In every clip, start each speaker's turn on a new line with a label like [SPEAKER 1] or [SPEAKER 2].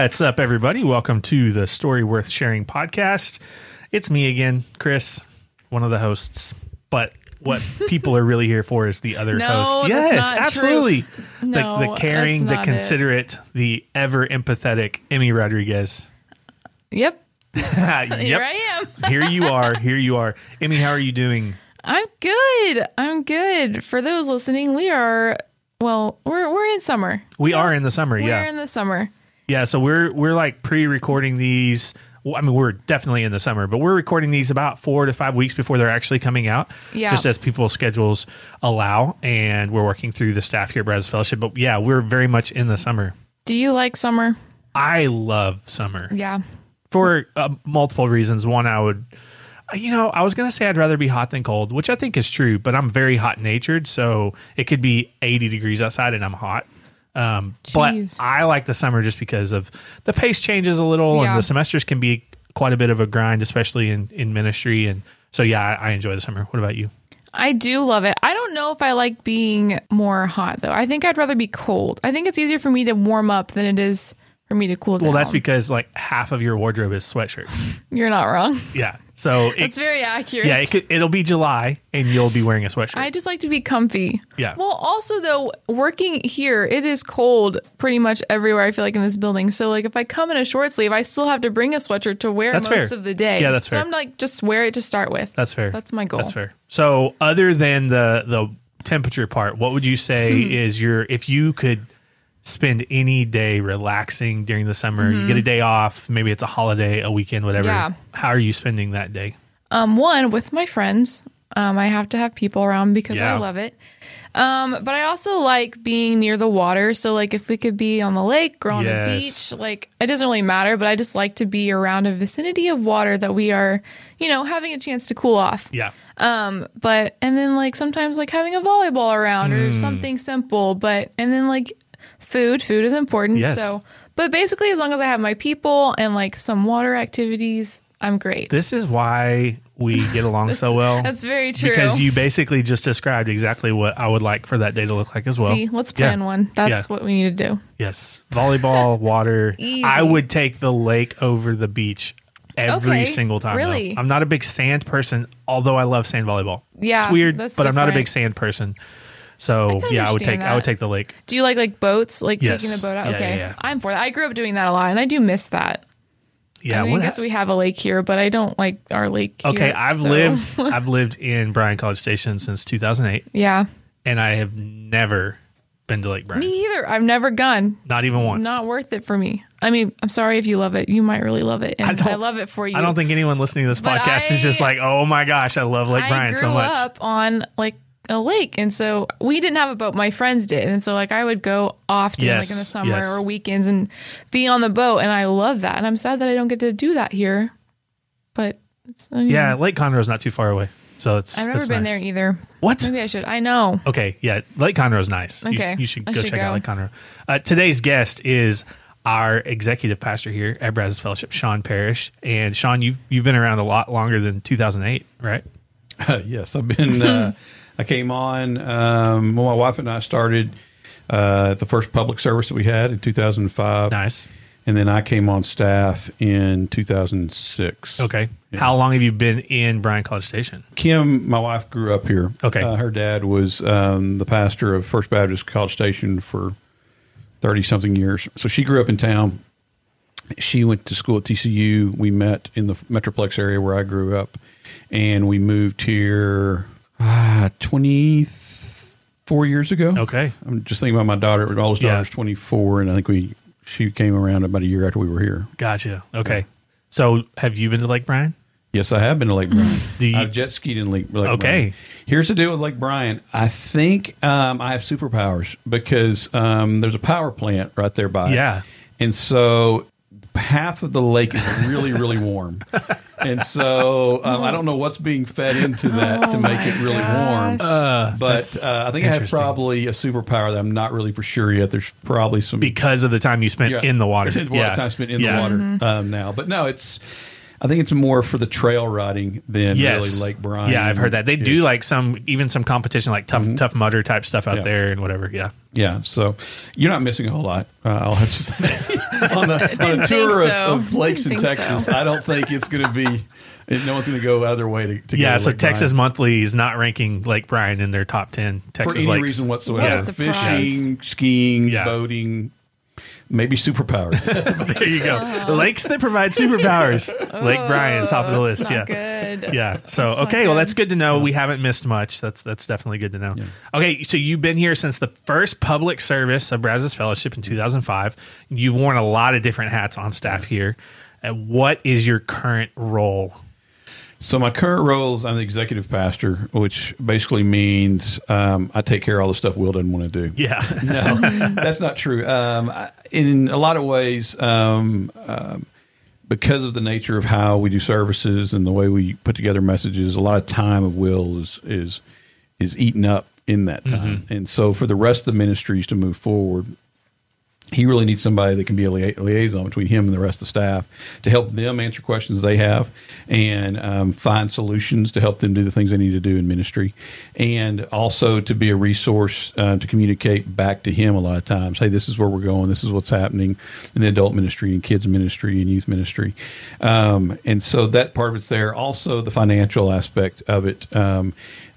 [SPEAKER 1] What's up, everybody? Welcome to the Story Worth Sharing podcast. It's me again, Chris, one of the hosts. But what people are really here for is the other
[SPEAKER 2] No,
[SPEAKER 1] host. Yes, absolutely.
[SPEAKER 2] No,
[SPEAKER 1] the, the caring, the
[SPEAKER 2] not it.
[SPEAKER 1] considerate, the ever empathetic Emmy Rodriguez.
[SPEAKER 2] Yep.
[SPEAKER 1] yep.
[SPEAKER 2] Here I am.
[SPEAKER 1] here you are. Here you are. Emmy, how are you doing?
[SPEAKER 2] I'm good. I'm good. For those listening, we are well, we're we're in summer.
[SPEAKER 1] We are in the summer. Yeah.
[SPEAKER 2] We're
[SPEAKER 1] yeah.
[SPEAKER 2] in the summer.
[SPEAKER 1] Yeah, so we're we're like pre-recording these. Well, I mean, we're definitely in the summer, but we're recording these about four to five weeks before they're actually coming out.
[SPEAKER 2] Yeah.
[SPEAKER 1] just as people's schedules allow, and we're working through the staff here at Brazos Fellowship. But yeah, we're very much in the summer.
[SPEAKER 2] Do you like summer?
[SPEAKER 1] I love summer
[SPEAKER 2] Yeah.
[SPEAKER 1] for uh, multiple reasons. One, I would, you know, I was gonna say I'd rather be hot than cold, which I think is true. But I'm very hot natured, so it could be 80 degrees outside and I'm hot. Um, but I like the summer just because of the pace changes a little,
[SPEAKER 2] Yeah.
[SPEAKER 1] and the semesters can be quite a bit of a grind, especially in in ministry. And so, yeah, I, I enjoy the summer. What about you?
[SPEAKER 2] I do love it. I don't know if I like being more hot though. I think I'd rather be cold. I think it's easier for me to warm up than it is for me to cool down.
[SPEAKER 1] Well, that's because like half of your wardrobe is sweatshirts.
[SPEAKER 2] you're not wrong.
[SPEAKER 1] yeah, so it,
[SPEAKER 2] That's very accurate.
[SPEAKER 1] yeah, it could, it'll be July, and you'll be wearing a sweatshirt.
[SPEAKER 2] I just like to be comfy.
[SPEAKER 1] Yeah.
[SPEAKER 2] Well, also though, working here, it is cold pretty much everywhere. I feel like in this building. So like, if I come in a short sleeve, I still have to bring a sweatshirt to wear
[SPEAKER 1] That's
[SPEAKER 2] most
[SPEAKER 1] fair.
[SPEAKER 2] of the day.
[SPEAKER 1] Yeah, that's
[SPEAKER 2] so
[SPEAKER 1] fair.
[SPEAKER 2] I'm like, just wear it to start with.
[SPEAKER 1] That's fair.
[SPEAKER 2] That's my goal.
[SPEAKER 1] That's fair. So, other than the the temperature part, what would you say
[SPEAKER 2] Hmm.
[SPEAKER 1] is your if you could spend any day relaxing during the summer, you get a day off, maybe it's a holiday, a weekend, whatever.
[SPEAKER 2] Mm-hmm. Yeah.
[SPEAKER 1] How are you spending that day?
[SPEAKER 2] Um, one with my friends. Um, I have to have people around because
[SPEAKER 1] Yeah.
[SPEAKER 2] I love it. Um, but I also like being near the water. So like, if we could be on the lake or on
[SPEAKER 1] Yes.
[SPEAKER 2] the beach, like it doesn't really matter. But I just like to be around a vicinity of water that we are, you know, having a chance to cool off.
[SPEAKER 1] Yeah.
[SPEAKER 2] Um, but and then like sometimes like having a volleyball around
[SPEAKER 1] Hmm.
[SPEAKER 2] or something simple, but and then like food, food is important.
[SPEAKER 1] Yes.
[SPEAKER 2] So but basically as long as I have my people and like some water activities, I'm great.
[SPEAKER 1] This is why we get along so well.
[SPEAKER 2] That's very true.
[SPEAKER 1] Because you basically just described exactly what I would like for that day to look like as well.
[SPEAKER 2] See, let's plan
[SPEAKER 1] Yeah.
[SPEAKER 2] one. That's
[SPEAKER 1] Yeah.
[SPEAKER 2] what we need to do.
[SPEAKER 1] Yes. Volleyball, water.
[SPEAKER 2] Easy.
[SPEAKER 1] I would take the lake over the beach every
[SPEAKER 2] Okay,
[SPEAKER 1] single time. though.
[SPEAKER 2] really?
[SPEAKER 1] I'm not a big sand person, although I love sand volleyball.
[SPEAKER 2] Yeah,
[SPEAKER 1] It's weird, but I'm not a big sand person. So
[SPEAKER 2] can
[SPEAKER 1] yeah, I would take I would take the lake.
[SPEAKER 2] Do you like like boats, like
[SPEAKER 1] Yes.
[SPEAKER 2] taking the boat out?
[SPEAKER 1] Yeah,
[SPEAKER 2] okay,
[SPEAKER 1] yeah, yeah.
[SPEAKER 2] I'm for that. I grew up doing that a lot, and I do miss that.
[SPEAKER 1] Yeah.
[SPEAKER 2] I, mean, I guess
[SPEAKER 1] hap-
[SPEAKER 2] we have a lake here, but I don't like our lake.
[SPEAKER 1] okay,
[SPEAKER 2] here,
[SPEAKER 1] I've
[SPEAKER 2] so-
[SPEAKER 1] lived I've lived in Bryan College Station since 2008,
[SPEAKER 2] yeah,
[SPEAKER 1] and I have never been to Lake Bryan.
[SPEAKER 2] me either. I've never gone.
[SPEAKER 1] Not even once.
[SPEAKER 2] Not worth it for me. I mean, I'm sorry if you love it. You might really love it, and I,
[SPEAKER 1] don't-
[SPEAKER 2] love it for you.
[SPEAKER 1] I don't think anyone listening to this
[SPEAKER 2] But
[SPEAKER 1] podcast is just like, oh my gosh, I love Lake
[SPEAKER 2] I
[SPEAKER 1] Bryan so much.
[SPEAKER 2] up on like a lake, and so we didn't have a boat. My friends did, and so like I would go often, like in the summer
[SPEAKER 1] yes.
[SPEAKER 2] or weekends, and be on the boat, and I love that. And I'm sad that I don't get to do that here, but it's, I mean,
[SPEAKER 1] Yeah, Lake Conroe is not too far away, so it's.
[SPEAKER 2] I've never
[SPEAKER 1] it's
[SPEAKER 2] been
[SPEAKER 1] nice.
[SPEAKER 2] there either.
[SPEAKER 1] What?
[SPEAKER 2] Maybe I should. I know.
[SPEAKER 1] Okay, yeah, Lake Conroe is nice.
[SPEAKER 2] Okay,
[SPEAKER 1] you, should go
[SPEAKER 2] should
[SPEAKER 1] check out. Lake Conroe. Uh, today's guest is our executive pastor here at Brazos Fellowship, Sean Parrish. And Sean, you've you've been around a lot longer than 2008, right?
[SPEAKER 3] yes, I've been. Uh, I came on um, when my wife and I started uh, the first public service that we had in 2005.
[SPEAKER 1] Nice.
[SPEAKER 3] And then I came on staff in 2006.
[SPEAKER 1] Okay. How long have you been in Bryan College Station?
[SPEAKER 3] Kim, my wife, grew up here.
[SPEAKER 1] Okay.
[SPEAKER 3] Uh, her dad was um, the pastor of First Baptist College Station for 30 something years. So she grew up in town. She went to school at TCU. We met in the Metroplex area where I grew up. And we moved here uh, 24 years ago.
[SPEAKER 1] Okay.
[SPEAKER 3] I'm just thinking about my daughter. My oldest
[SPEAKER 1] Yeah.
[SPEAKER 3] daughter's 24, and I think we she came around about a year after we were here.
[SPEAKER 1] Gotcha. Okay. So have you been to Lake Bryan?
[SPEAKER 3] Yes, I have been to Lake Bryan.
[SPEAKER 1] Do you-
[SPEAKER 3] I've jet skied in Lake, Lake
[SPEAKER 1] Okay.
[SPEAKER 3] Bryan. Here's the deal with Lake Bryan. I think um, I have superpowers because um, there's a power plant right there by. it.
[SPEAKER 1] Yeah.
[SPEAKER 3] And so half of the lake is really, really warm. And so um, I don't know what's being fed into that to
[SPEAKER 2] Oh
[SPEAKER 3] make it really
[SPEAKER 2] gosh.
[SPEAKER 3] warm.
[SPEAKER 1] Uh,
[SPEAKER 3] but uh, I think I have probably a superpower that I'm not really for sure yet. There's probably some
[SPEAKER 1] because of the time you spent
[SPEAKER 3] yeah.
[SPEAKER 1] in the water.
[SPEAKER 3] There's
[SPEAKER 1] yeah.
[SPEAKER 3] of time spent in
[SPEAKER 1] Yeah.
[SPEAKER 3] the water
[SPEAKER 2] Mm-hmm.
[SPEAKER 3] um, now, but no, it's I think it's more for the trail riding than
[SPEAKER 1] yes,
[SPEAKER 3] really Lake Bryan.
[SPEAKER 1] Yeah, I've heard that they do like some even some competition like tough tough mudder type stuff out
[SPEAKER 3] Yeah.
[SPEAKER 1] there and whatever. Yeah,
[SPEAKER 3] Yeah, so you're not missing a whole lot. Uh, I'll have to say on the, on the tour
[SPEAKER 2] think
[SPEAKER 3] of, of lakes in Texas.
[SPEAKER 2] so.
[SPEAKER 3] I don't think it's going to be. No one's going to go out of their way to, to go
[SPEAKER 1] yeah.
[SPEAKER 3] to
[SPEAKER 1] So
[SPEAKER 3] Lake
[SPEAKER 1] Texas
[SPEAKER 3] Bryan
[SPEAKER 1] Monthly is not ranking Lake Bryan in their top ten.
[SPEAKER 3] Texas for
[SPEAKER 1] Texas
[SPEAKER 3] any
[SPEAKER 1] lakes.
[SPEAKER 3] reason
[SPEAKER 2] What
[SPEAKER 3] whatsoever.
[SPEAKER 2] a surprise.
[SPEAKER 3] Fishing, skiing,
[SPEAKER 1] Yeah.
[SPEAKER 3] boating, maybe superpowers.
[SPEAKER 1] there you go. The lakes that provide superpowers. Lake Bryan, top of the
[SPEAKER 2] Oh,
[SPEAKER 1] list.
[SPEAKER 2] it's
[SPEAKER 1] Yeah.
[SPEAKER 2] good.
[SPEAKER 1] Yeah. So
[SPEAKER 2] That's not
[SPEAKER 1] okay, well that's good to know. We haven't missed much. That's that's definitely good to know. Okay, so you've been here since the first public service of Brazos Fellowship in 2005. You've worn a lot of different hats on staff here. Uh, what is your current role?
[SPEAKER 3] So my current role is I'm the executive pastor, which basically means um, I take care of all the stuff Will doesn't want to do.
[SPEAKER 1] Yeah.
[SPEAKER 3] no, that's not true. Um, I- in a lot of ways, um, um, because of the nature of how we do services and the way we put together messages, a lot of time of Will is is is eaten up in that time. And so, for the rest of the ministries to move forward, he really needs somebody that can be a lia- liaison between him and the rest of the staff to help them answer questions they have and um, find solutions to help them do the things they need to do in ministry. And also to be a resource uh, to communicate back to him a lot of times. Hey this is where we're going. This is what's happening in the adult ministry and kids ministry and youth ministry. Um, and so that part of it's there. Also the financial aspect of it um,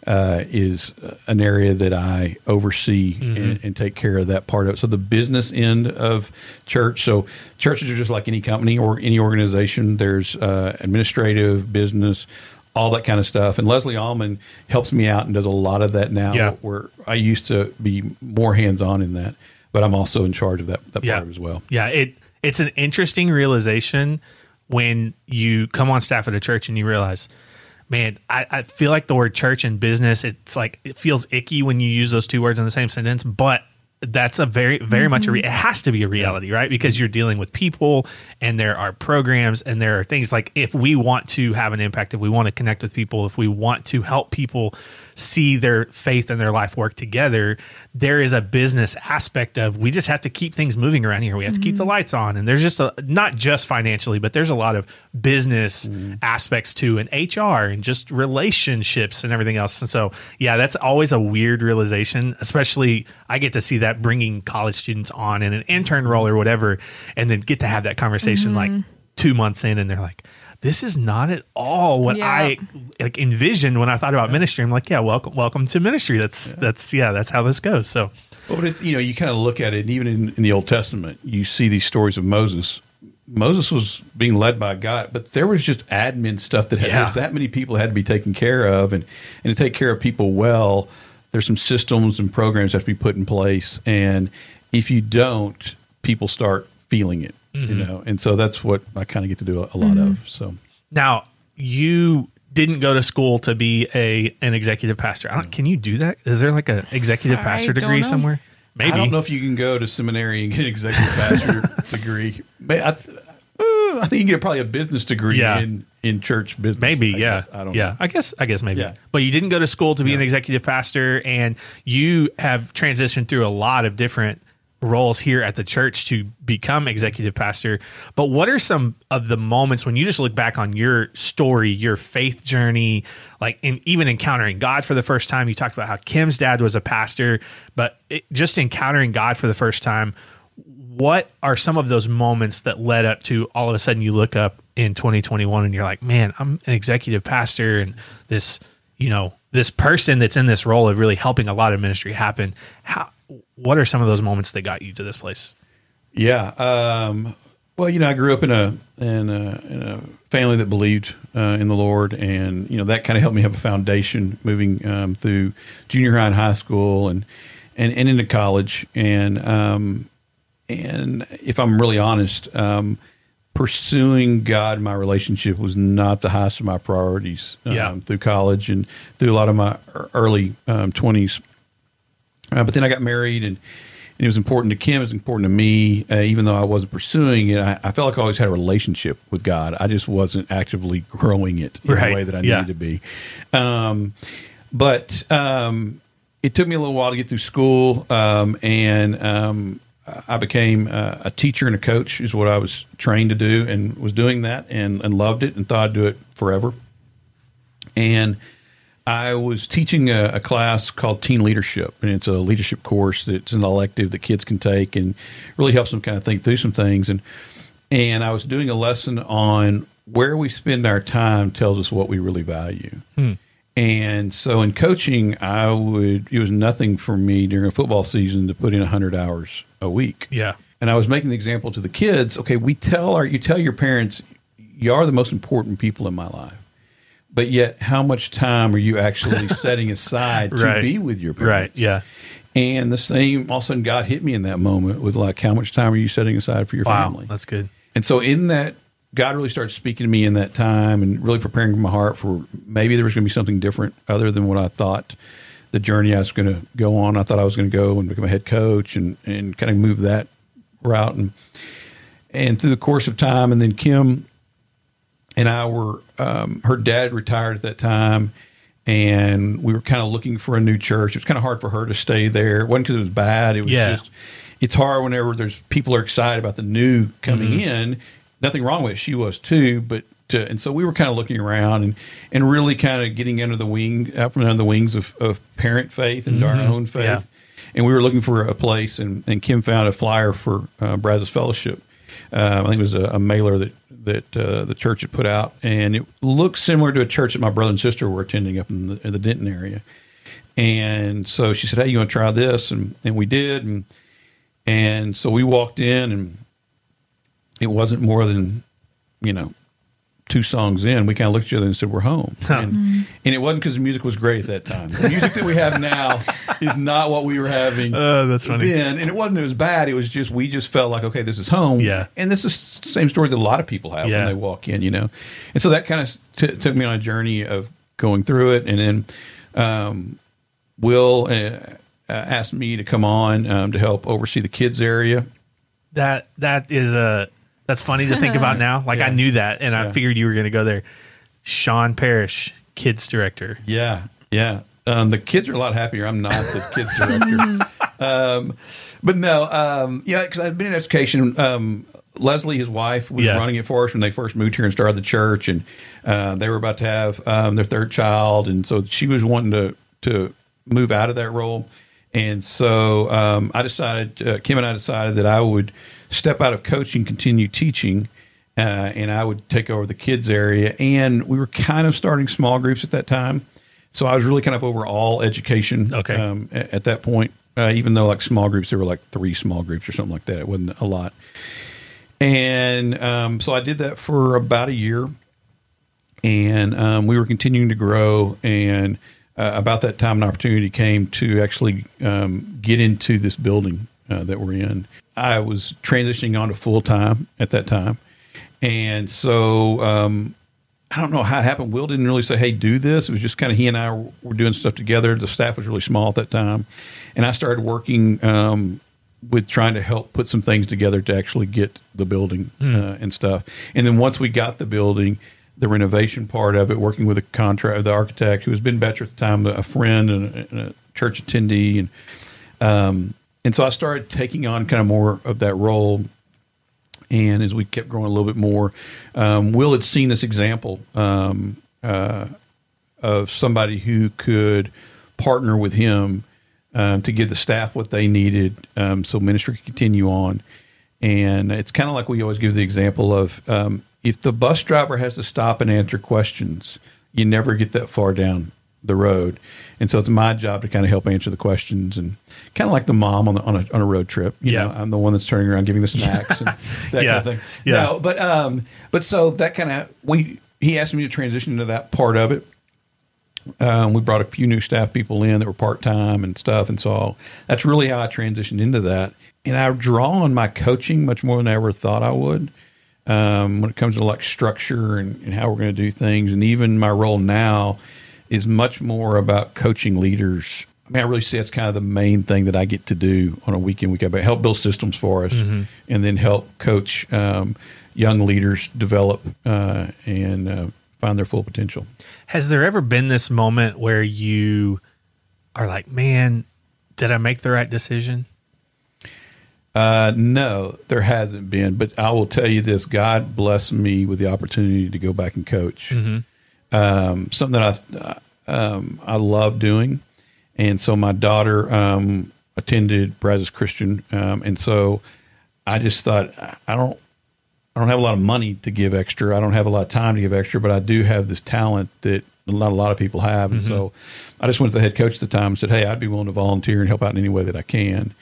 [SPEAKER 3] uh, is an area that I oversee and, and take care of that part of it. So the business end of church. So churches are just like any company or any organization. There's uh, administrative, business, all that kind of stuff. And Leslie Allman helps me out and does a lot of that now.
[SPEAKER 1] Yeah.
[SPEAKER 3] Where I used to be more hands on in that, but I'm also in charge of that that
[SPEAKER 1] yeah.
[SPEAKER 3] part as well.
[SPEAKER 1] Yeah, it it's an interesting realization when you come on staff at a church and you realize, man, I, I feel like the word church and business, it's like it feels icky when you use those two words in the same sentence, but that's a very very much a re- mm-hmm. it has to be a reality right? Because you're dealing with people and there are programs and there are things. Like if we want to have an impact if we want to connect with people if we want to help people see their faith and their life work together there is a business aspect of we just have to keep things moving around here. We have to keep the mm-hmm. lights on. And there's just a not just financially but there's a lot of business mm-hmm. aspects to and hr and just relationships and everything else. And so yeah that's always a weird realization especially i get to see that bringing college students on in an intern role or whatever and then get to have that conversation like mm-hmm. two months in and they're like this is not at all what
[SPEAKER 2] Yeah.
[SPEAKER 1] I like envisioned when I thought about ministry. I'm like, yeah, welcome, welcome to ministry. That's that's yeah, that's how this goes. So
[SPEAKER 3] Well, but it's you know you kind of look at it, and even in, in the Old Testament, you see these stories of Moses. Moses was being led by God, but there was just admin stuff that had
[SPEAKER 1] Yeah.
[SPEAKER 3] that many people had to be taken care of, and and to take care of people well, there's some systems and programs that have to be put in place, and if you don't, people start feeling it, you know, and so that's what I kind of get to do a, a lot of. So
[SPEAKER 1] now you didn't go to school to be a an executive pastor. I don't, can you do that? Is there like an executive
[SPEAKER 2] I
[SPEAKER 1] pastor
[SPEAKER 2] don't
[SPEAKER 1] degree somewhere? Maybe.
[SPEAKER 3] I don't know if you can go to seminary and get an executive pastor degree. But I, th- uh, I think you can get probably a business degree
[SPEAKER 1] Yeah.
[SPEAKER 3] in in church business.
[SPEAKER 1] Maybe,
[SPEAKER 3] I
[SPEAKER 1] yeah,
[SPEAKER 3] guess. I don't
[SPEAKER 1] yeah.
[SPEAKER 3] know.
[SPEAKER 1] I guess, I guess maybe.
[SPEAKER 3] Yeah.
[SPEAKER 1] But you didn't go to school to be an executive pastor, and you have transitioned through a lot of different roles here at the church to become executive pastor. But what are some of the moments when you just look back on your story, your faith journey, like in even encountering God for the first time? You talked about how Kim's dad was a pastor, but it, just encountering God for the first time what are some of those moments that led up to all of a sudden you look up in 2021 and you're like, man, I'm an executive pastor and this, you know, this person that's in this role of really helping a lot of ministry happen. How, what are some of those moments that got you to this place?
[SPEAKER 3] Yeah. Um, well, you know, I grew up in a in a, in a family that believed uh, in the Lord, and you know that kind of helped me have a foundation moving um, through junior high and high school, and and, and into college. And um, and if I'm really honest, um, pursuing God in my relationship was not the highest of my priorities um,
[SPEAKER 1] Yeah.
[SPEAKER 3] through college and through a lot of my ear- early um, 20s. Uh, but then I got married, and, and it was important to Kim. It was important to me, uh, even though I wasn't pursuing it. I, I felt like I always had a relationship with God. I just wasn't actively growing it in
[SPEAKER 1] Right.
[SPEAKER 3] the way that I
[SPEAKER 1] Yeah.
[SPEAKER 3] needed to be. Um, but um, it took me a little while to get through school, um, and um, I became uh, a teacher and a coach is what I was trained to do, and was doing that and, and loved it, and thought I'd do it forever. And I was teaching a, a, class called Teen Leadership, and it's a leadership course that's an elective that kids can take, and really helps them kind of think through some things. and And I was doing a lesson on where we spend our time tells us what we really value. Hmm. And so in coaching, I would it was nothing for me during a football season to put in hundred hours a week.
[SPEAKER 1] Yeah.
[SPEAKER 3] And I was making the example to the kids. Okay, we tell our you tell your parents you are the most important people in my life but yet how much time are you actually setting aside to
[SPEAKER 1] right.
[SPEAKER 3] be with your parents?
[SPEAKER 1] Right. Yeah.
[SPEAKER 3] And the same, all of a sudden, God hit me in that moment with like, how much time are you setting aside for your
[SPEAKER 1] wow,
[SPEAKER 3] family?
[SPEAKER 1] That's good.
[SPEAKER 3] And so, in that, God really started speaking to me in that time and really preparing my heart for maybe there was going to be something different other than what I thought the journey I was going to go on. I thought I was going to go and become a head coach and, and kind of move that route. And, and through the course of time, and then Kim and I were um, her dad retired at that time, and we were kind of looking for a new church. It was kind of hard for her to stay there. It wasn't because it was bad. It was
[SPEAKER 1] yeah.
[SPEAKER 3] just it's hard whenever there's people are excited about the new coming mm-hmm. in. Nothing wrong with it. She was too, but to, and so we were kind of looking around and and really kind of getting under the wing out from under the wings of, of parent faith and mm-hmm. our own faith. Yeah. And we were looking for a place, and, and Kim found a flyer for uh, Brazos Fellowship. Uh, I think it was a, a mailer that that uh, the church had put out, and it looked similar to a church that my brother and sister were attending up in the, in the Denton area. And so she said, "Hey, you want to try this?" And and we did, and and so we walked in, and it wasn't more than you know two songs in, we kind of looked at each other and said, "We're home." And, mm-hmm. and, it wasn't because the music was great at that time. The music that we have now is not what we were having.
[SPEAKER 1] Uh, that's funny.
[SPEAKER 3] Then, and it wasn't it was bad. It was just we just felt like, okay, this is home.
[SPEAKER 1] Yeah.
[SPEAKER 3] And this is the same story that a lot of people have yeah. when they walk in, you know. And so that kind of t- took me on a journey of going through it, and then um, Will uh, uh, asked me to come on um, to help oversee the kids area.
[SPEAKER 1] That that is a that's funny to think about now. Like yeah. I knew that, and I figured you were going to go there. Sean Parrish, kids director.
[SPEAKER 3] Yeah, yeah. Um, the kids are a lot happier. I'm not the kids director. um, but no, um, yeah, because I've been in education. Um, Leslie, his wife, was yeah. running it for us when they first moved here and started the church, and uh, they were about to have um, their third child, and so she was wanting to to move out of that role, and so um, I decided, uh, Kim and I decided that I would step out of coaching, continue teaching, uh, and I would take over the kids area. And we were kind of starting small groups at that time, so I was really kind of over all education.
[SPEAKER 1] Okay.
[SPEAKER 3] Um, at, at, that point, uh, even though like small groups, there were like three small groups or something like that. It wasn't a lot. And um, so I did that for about a year, and um, we were continuing to grow. And uh, about that time, an opportunity came to actually um, get into this building uh, that we're in. I was transitioning on to full time at that time, and so um, I don't know how it happened. Will didn't really say, "Hey, do this." It was just kind of he and I were doing stuff together. The staff was really small at that time, and I started working um, with trying to help put some things together to actually get the building mm. uh, and stuff. And then once we got the building, the renovation part of it, working with a contract, the architect who has been better at the time, a friend and a, and a church attendee, and um, and so I started taking on kind of more of that role. And as we kept growing a little bit more, um, Will had seen this example um, uh, of somebody who could partner with him um, to give the staff what they needed um, so ministry could continue on. And it's kind of like we always give the example of um, if the bus driver has to stop and answer questions, you never get that far down the road. And so it's my job to kind of help answer the questions and kind of like the mom on, the, on, a, on a road trip. You
[SPEAKER 1] yeah.
[SPEAKER 3] know, I'm the one that's turning around giving the snacks and that
[SPEAKER 1] yeah.
[SPEAKER 3] kind of thing.
[SPEAKER 1] Yeah.
[SPEAKER 3] No, but, um, but so that kind of, we, he asked me to transition into that part of it. Um, we brought a few new staff people in that were part time and stuff. And so that's really how I transitioned into that. And I draw on my coaching much more than I ever thought I would. Um, when it comes to like structure and, and how we're going to do things, and even my role now is much more about coaching leaders. I mean, I really see that's kind of the main thing that I get to do on a weekend week but help build systems for us, mm-hmm. and then help coach um, young leaders develop uh, and uh, find their full potential.
[SPEAKER 1] Has there ever been this moment where you are like, "Man, did I make the right decision?"
[SPEAKER 3] Uh, no, there hasn't been. But I will tell you this: God blessed me with the opportunity to go back and coach. Um, something that I um, I love doing, and so my daughter um, attended Brazos Christian, um, and so I just thought I don't I don't have a lot of money to give extra. I don't have a lot of time to give extra, but I do have this talent that not a lot of people have. And so I just went to the head coach at the time and said, Hey, I'd be willing to volunteer and help out in any way that I can.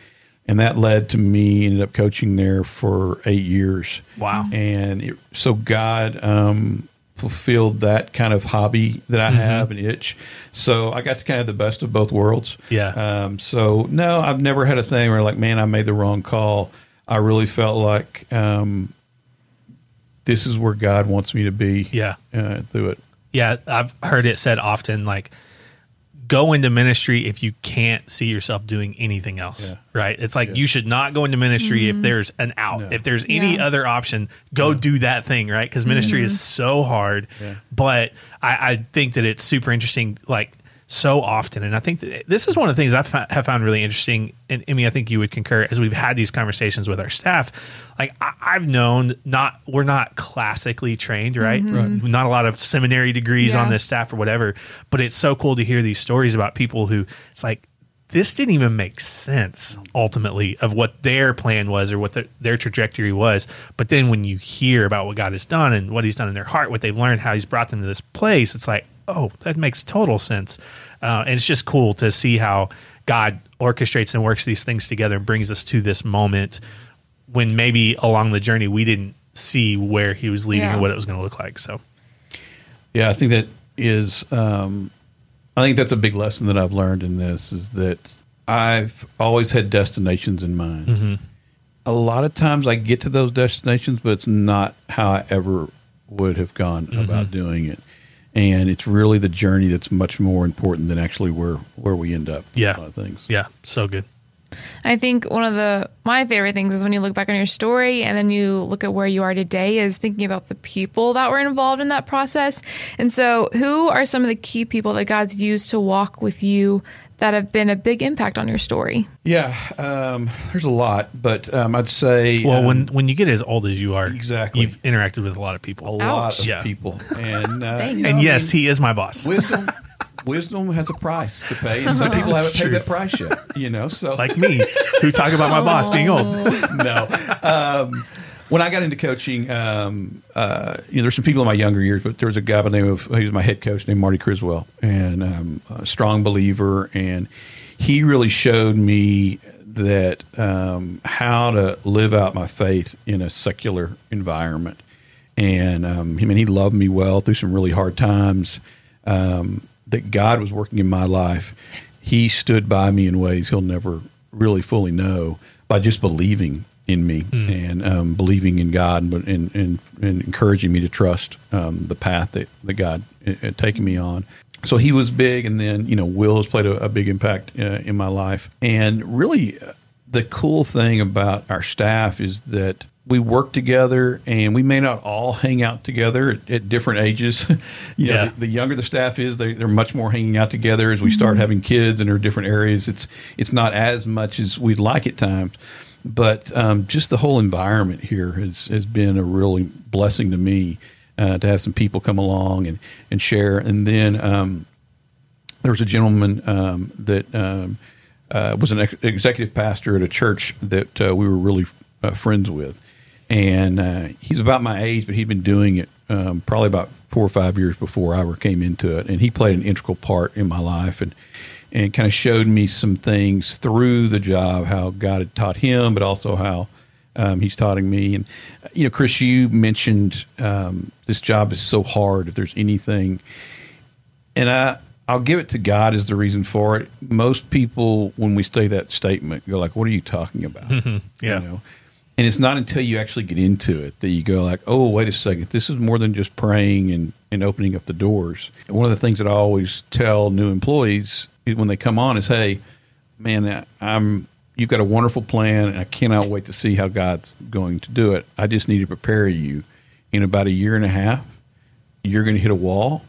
[SPEAKER 3] And that led to me ended up coaching there for eight years.
[SPEAKER 1] Wow.
[SPEAKER 3] And it, so God um, fulfilled that kind of hobby that I have, an itch. So I got to kind of have the best of both worlds.
[SPEAKER 1] Yeah.
[SPEAKER 3] Um, so no, I've never had a thing where like, man, I made the wrong call. I really felt like um, this is where God wants me to be.
[SPEAKER 1] Yeah.
[SPEAKER 3] Uh, through it.
[SPEAKER 1] Yeah, I've heard it said often like go into ministry if you can't see yourself doing anything else.
[SPEAKER 3] Yeah.
[SPEAKER 1] Right? It's like
[SPEAKER 3] Yeah.
[SPEAKER 1] you should not go into ministry if mm-hmm. there's an out.
[SPEAKER 3] No.
[SPEAKER 1] If there's any
[SPEAKER 2] Yeah.
[SPEAKER 1] other option, go do that thing, right? Because ministry is mm-hmm. so hard.
[SPEAKER 3] Yeah.
[SPEAKER 1] But I, I think that it's super interesting, like so often. And I think that this is one of the things I have found really interesting. And I mean, I think you would concur as we've had these conversations with our staff. Like I, I've known not, we're not classically trained, right? Mm-hmm. Mm-hmm. Not a lot of seminary degrees on this staff or whatever. But it's so cool to hear these stories about people who it's like, this didn't even make sense ultimately of what their plan was or what their, their trajectory was. But then when you hear about what God has done and what He's done in their heart, what they've learned, how He's brought them to this place, it's like, oh, that makes total sense. Uh, and it's just cool to see how God orchestrates and works these things together and brings us to this moment when maybe along the journey we didn't see where He was leading
[SPEAKER 2] Yeah.
[SPEAKER 1] or what it was going to look like. So,
[SPEAKER 3] Yeah, I think that is. Um, I think that's a big lesson that I've learned in this is that I've always had destinations in mind. A lot of times I get to those destinations, but it's not how I ever would have gone about doing it. And it's really the journey that's much more important than actually where where we end up.
[SPEAKER 1] Yeah.
[SPEAKER 3] a lot of things.
[SPEAKER 1] yeah, so good.
[SPEAKER 2] I think one of the my favorite things is when you look back on your story and then you look at where you are today is thinking about the people that were involved in that process. And so, who are some of the key people that God's used to walk with you that have been a big impact on your story?
[SPEAKER 3] Yeah, um, there's a lot, but um, I'd say
[SPEAKER 1] Well,
[SPEAKER 3] um,
[SPEAKER 1] when when you get as old as you are,
[SPEAKER 3] Exactly.
[SPEAKER 1] you've interacted with a lot of people,
[SPEAKER 3] a
[SPEAKER 1] people.
[SPEAKER 3] lot of
[SPEAKER 1] Yeah.
[SPEAKER 3] people, and uh,
[SPEAKER 2] Dang.
[SPEAKER 3] you know,
[SPEAKER 1] and
[SPEAKER 3] I
[SPEAKER 1] yes,
[SPEAKER 3] mean,
[SPEAKER 1] he is my boss.
[SPEAKER 3] wisdom wisdom has a price to pay and some people haven't
[SPEAKER 1] It's
[SPEAKER 3] paid that price yet you know so
[SPEAKER 1] like me, who talk about my boss being old.
[SPEAKER 3] no um, when i got into coaching um, uh, you know there's some people in my younger years but there was a guy by the name of he was my head coach named marty criswell and um, a strong believer and he really showed me that um, how to live out my faith in a secular environment and um, I mean, he loved me well through some really hard times. Um, that God was working in my life. He stood by me in ways he'll never really fully know by just believing in me and um, believing in God and, and, and, and encouraging me to trust um, the path that, that God had had taken me on. So he was big, and then you know Will has played a, a big impact uh, in my life. And really, uh, the cool thing about our staff is that we work together, and we may not all hang out together at, at different ages. you know,
[SPEAKER 1] Yeah.
[SPEAKER 3] the, the younger the staff is, they, they're much more hanging out together. As we start having kids and are different areas, it's it's not as much as we'd like at times. But um, just the whole environment here has has been a really blessing to me uh, to have some people come along and and share. And then um, there was a gentleman um, that um, uh, was an ex- executive pastor at a church that uh, we were really uh, friends with, and uh, he's about my age, but he'd been doing it um, probably about four or five years before I ever came into it, and he played an integral part in my life, and and kind of showed me some things through the job, how God had taught him, but also how um, he's taught me. And you know, Chris, you mentioned um, this job is so hard. If there's anything and I I'll give it to God as the reason for it. Most people, when we say that statement, go like, "What are you talking about?"
[SPEAKER 1] Yeah.
[SPEAKER 3] You know? And it's not until you actually get into it that you go like, "Oh, wait a second, this is more than just praying and and opening up the doors." And one of the things that I always tell new employees when they come on is, "Hey, man, I'm." You've got a wonderful plan, and I cannot wait to see how God's going to do it. I just need to prepare you. In about a year and a half, you're going to hit a wall,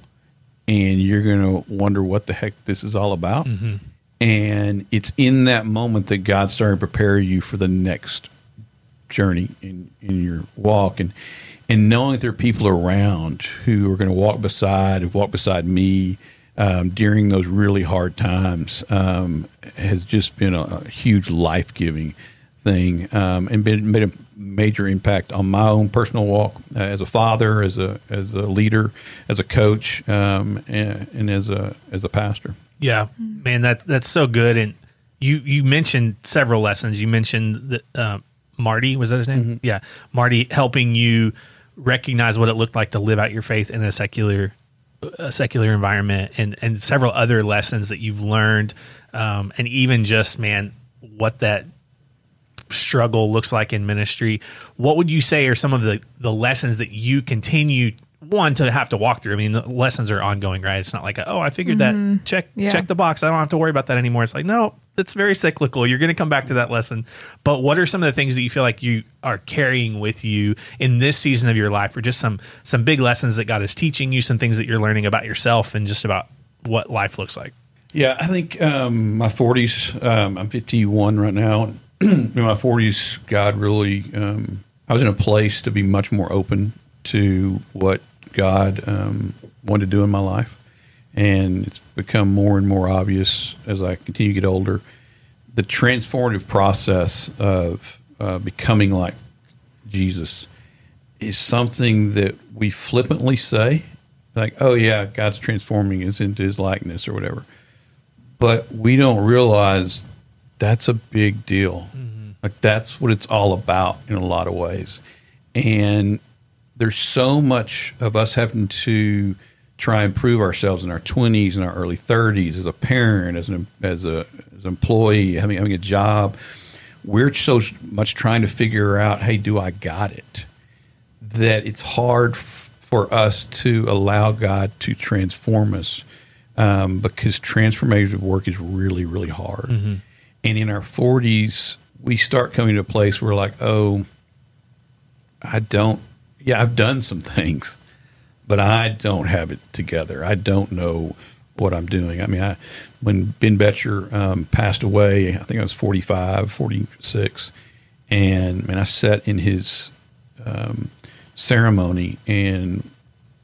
[SPEAKER 3] and you're going to wonder what the heck this is all about. Mm-hmm. And it's in that moment that God's starting to prepare you for the next journey in, in your walk. And, and knowing that there are people around who are going to walk beside, have walked beside me um, during those really hard times um, has just been a, a huge life giving thing um, and been, made a major impact on my own personal walk uh, as a father, as a as a leader, as a coach, um, and, and, as a as a pastor.
[SPEAKER 1] Yeah, man, that that's so good. And you you mentioned several lessons. You mentioned that uh, Marty was that his name? Mm-hmm. Yeah, Marty helping you recognize what it looked like to live out your faith in a secular a secular environment, and and several other lessons that you've learned, um, and even just man, what that struggle looks like in ministry. What would you say are some of the the lessons that you continue one to have to walk through. I mean, the lessons are ongoing, right? It's not like, oh, I figured mm-hmm. that. Check yeah. check the box. I don't have to worry about that anymore. It's like, no, it's very cyclical. You're going to come back to that lesson. But what are some of the things that you feel like you are carrying with you in this season of your life, or just some some big lessons that God is teaching you, some things that you're learning about yourself, and just about what life looks like?
[SPEAKER 3] Yeah, I think um, my 40s. Um, I'm 51 right now. in my 40s, God really, um, I was in a place to be much more open to what God um, wanted to do in my life. And it's become more and more obvious as I continue to get older. The transformative process of uh, becoming like Jesus is something that we flippantly say, like, oh, yeah, God's transforming us into his likeness or whatever. But we don't realize that's a big deal. Mm-hmm. Like that's what it's all about in a lot of ways. And there's so much of us having to try and prove ourselves in our 20s and our early 30s as a parent, as an as a as an employee, having having a job. We're so much trying to figure out, hey, do I got it? That it's hard f- for us to allow God to transform us um, because transformative work is really, really hard. Mm-hmm. And in our 40s, we start coming to a place where, like, oh, I don't, yeah, I've done some things, but I don't have it together. I don't know what I'm doing. I mean, I, when Ben Betcher um, passed away, I think I was 45, 46, and man, I sat in his um, ceremony, and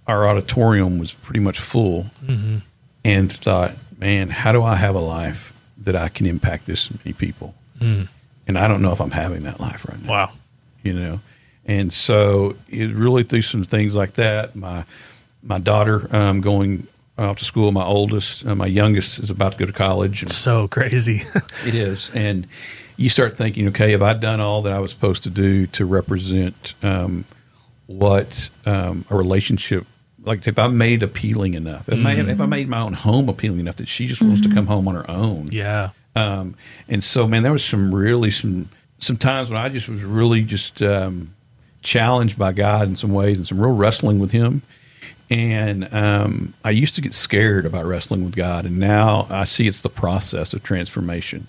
[SPEAKER 3] our auditorium was pretty much full, mm-hmm. and thought, man, how do I have a life that I can impact this many people. Mm. And I don't know if I'm having that life right now.
[SPEAKER 1] Wow.
[SPEAKER 3] You know, and so it really through some things like that. My my daughter um, going off to school. My oldest, uh, my youngest is about to go to college.
[SPEAKER 1] And so crazy.
[SPEAKER 3] it is, and you start thinking, okay, have I done all that I was supposed to do to represent um, what um, a relationship like if I made appealing enough, if, mm-hmm. I, if I mm-hmm. made my own home appealing enough that she just wants mm-hmm. to come home on her own.
[SPEAKER 1] Yeah.
[SPEAKER 3] Um, and so, man, there was some really some some times when I just was really just um, challenged by God in some ways and some real wrestling with Him. And um, I used to get scared about wrestling with God, and now I see it's the process of transformation.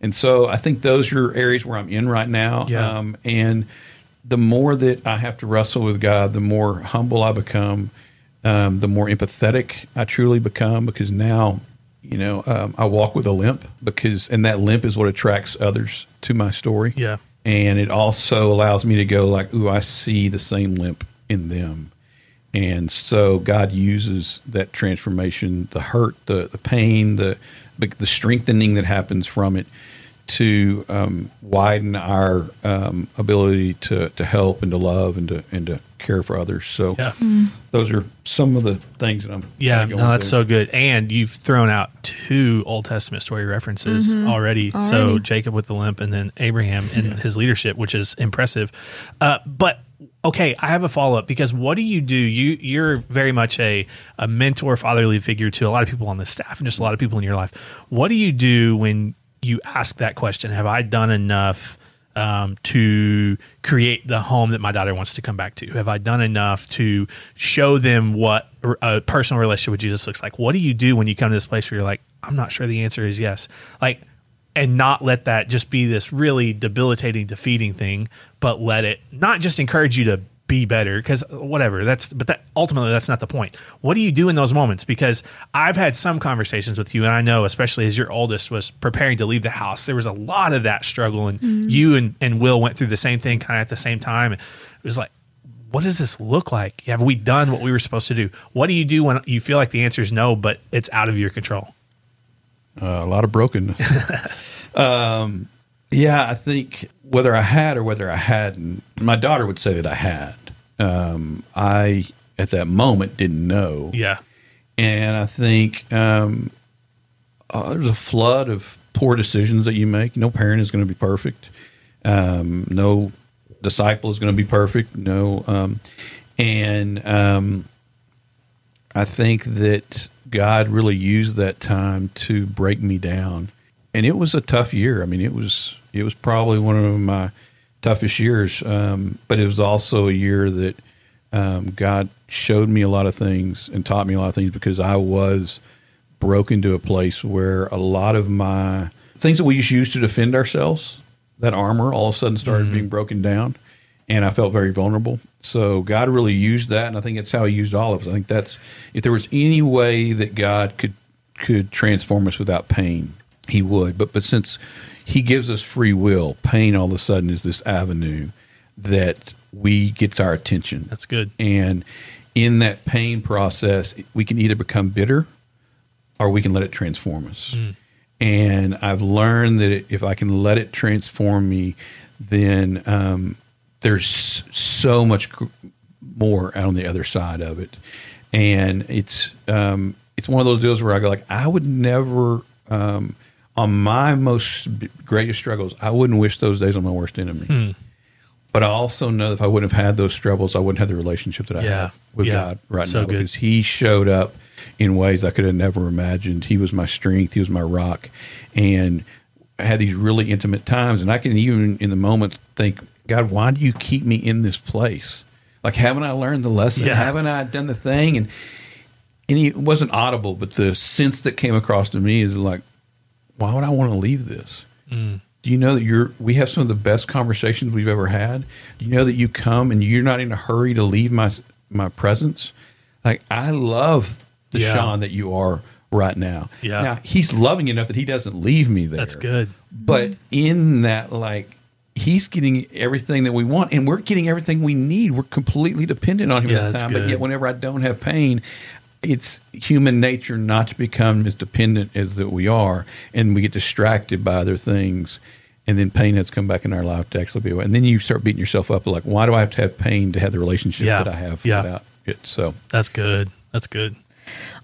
[SPEAKER 3] And so, I think those are areas where I'm in right now.
[SPEAKER 1] Yeah. Um,
[SPEAKER 3] and the more that I have to wrestle with God, the more humble I become um, the more empathetic I truly become because now, you know, um, I walk with a limp because, and that limp is what attracts others to my story.
[SPEAKER 1] Yeah.
[SPEAKER 3] And it also allows me to go like, ooh, I see the same limp in them. And so God uses that transformation, the hurt, the, the pain, the, the strengthening that happens from it to um, widen our um, ability to, to help and to love and to and to care for others. So
[SPEAKER 1] yeah. mm.
[SPEAKER 3] those are some of the things that I'm.
[SPEAKER 1] Yeah, no, that's so good. And you've thrown out two Old Testament story references mm-hmm. already. already. So Jacob with the limp, and then Abraham and yeah. his leadership, which is impressive. Uh, but okay, I have a follow up because what do you do? You you're very much a a mentor, fatherly figure to a lot of people on the staff and just a lot of people in your life. What do you do when you ask that question have i done enough um, to create the home that my daughter wants to come back to? Have i done enough to show them what a personal relationship with jesus looks like? What do you do when you come to this place where you're like i'm not sure the answer is yes? Like and not let that just be this really debilitating defeating thing but let it not just encourage you to be better because whatever that's but that ultimately that's not the point. What do you do in those moments? Because i've had some conversations with you and i know especially as your oldest was preparing to leave the house there was a lot of that struggle and you and, and will went through the same thing kind of at the same time. It was like what does this look like? Have we done what we were supposed to do? What do you do when you feel like the answer is no but it's out of your control?
[SPEAKER 3] Uh, a lot of brokenness. um, yeah, I think whether I had or whether I hadn't, my daughter would say that I had. Um, I at that moment didn't know,
[SPEAKER 1] yeah
[SPEAKER 3] and I think um, uh, there's a flood of poor decisions that you make. No parent is going to be perfect. Um, no disciple is going to be perfect. No, um, and um, I think that God really used that time to break me down, and it was a tough year. I mean, it was it was probably one of my toughest years, um, but it was also a year that um, God showed me a lot of things and taught me a lot of things because I was broken to a place where a lot of my things that we used to use to defend ourselves, that armor, all of a sudden started being broken down, and I felt very vulnerable. So God really used that, and I think that's how He used all of us. I think that's if there was any way that God could could transform us without pain, He would. But but since He gives us free will, pain all of a sudden is this avenue that we gets our attention.
[SPEAKER 1] that's good
[SPEAKER 3] And in that pain process, we can either become bitter or we can let it transform us. And I've learned that if I can let it transform me, then um, there's so much more out on the other side of it. And it's um, it's one of those deals where I go like, I would never um, on my most greatest struggles, I wouldn't wish those days on my worst enemy. Hmm. But I also know that if I wouldn't have had those struggles, I wouldn't have the relationship that I
[SPEAKER 1] Yeah.
[SPEAKER 3] have with
[SPEAKER 1] Yeah.
[SPEAKER 3] God right
[SPEAKER 1] So
[SPEAKER 3] now
[SPEAKER 1] good.
[SPEAKER 3] because He showed up in ways I could have never imagined. He was my strength. He was my rock, and I had these really intimate times. And I can even in the moment think, God, why do you keep me in this place? Like, haven't I learned the lesson?
[SPEAKER 1] Yeah.
[SPEAKER 3] Haven't I done the thing? And and he, it wasn't audible, but the sense that came across to me is like, why would I want to leave this? Mm. Do you know that you're? We have some of the best conversations we've ever had. Do you know that you come and you're not in a hurry to leave my my presence? Like I love the
[SPEAKER 1] Yeah.
[SPEAKER 3] Sean that you are right now.
[SPEAKER 1] Yeah.
[SPEAKER 3] Now he's loving enough that he doesn't leave me there.
[SPEAKER 1] That's good.
[SPEAKER 3] But mm-hmm. in that, like, he's getting everything that we want, and we're getting everything we need. We're completely dependent on him
[SPEAKER 1] Yeah,
[SPEAKER 3] at the
[SPEAKER 1] that's
[SPEAKER 3] time. But yet, whenever I don't have pain, it's human nature not to become as dependent as that we are, and we get distracted by other things. And then pain has come back in our life to actually be away. And then you start beating yourself up like, why do I have to have pain to have the relationship
[SPEAKER 1] Yeah.
[SPEAKER 3] that I have
[SPEAKER 1] Yeah.
[SPEAKER 3] without it? So
[SPEAKER 1] That's good. That's good.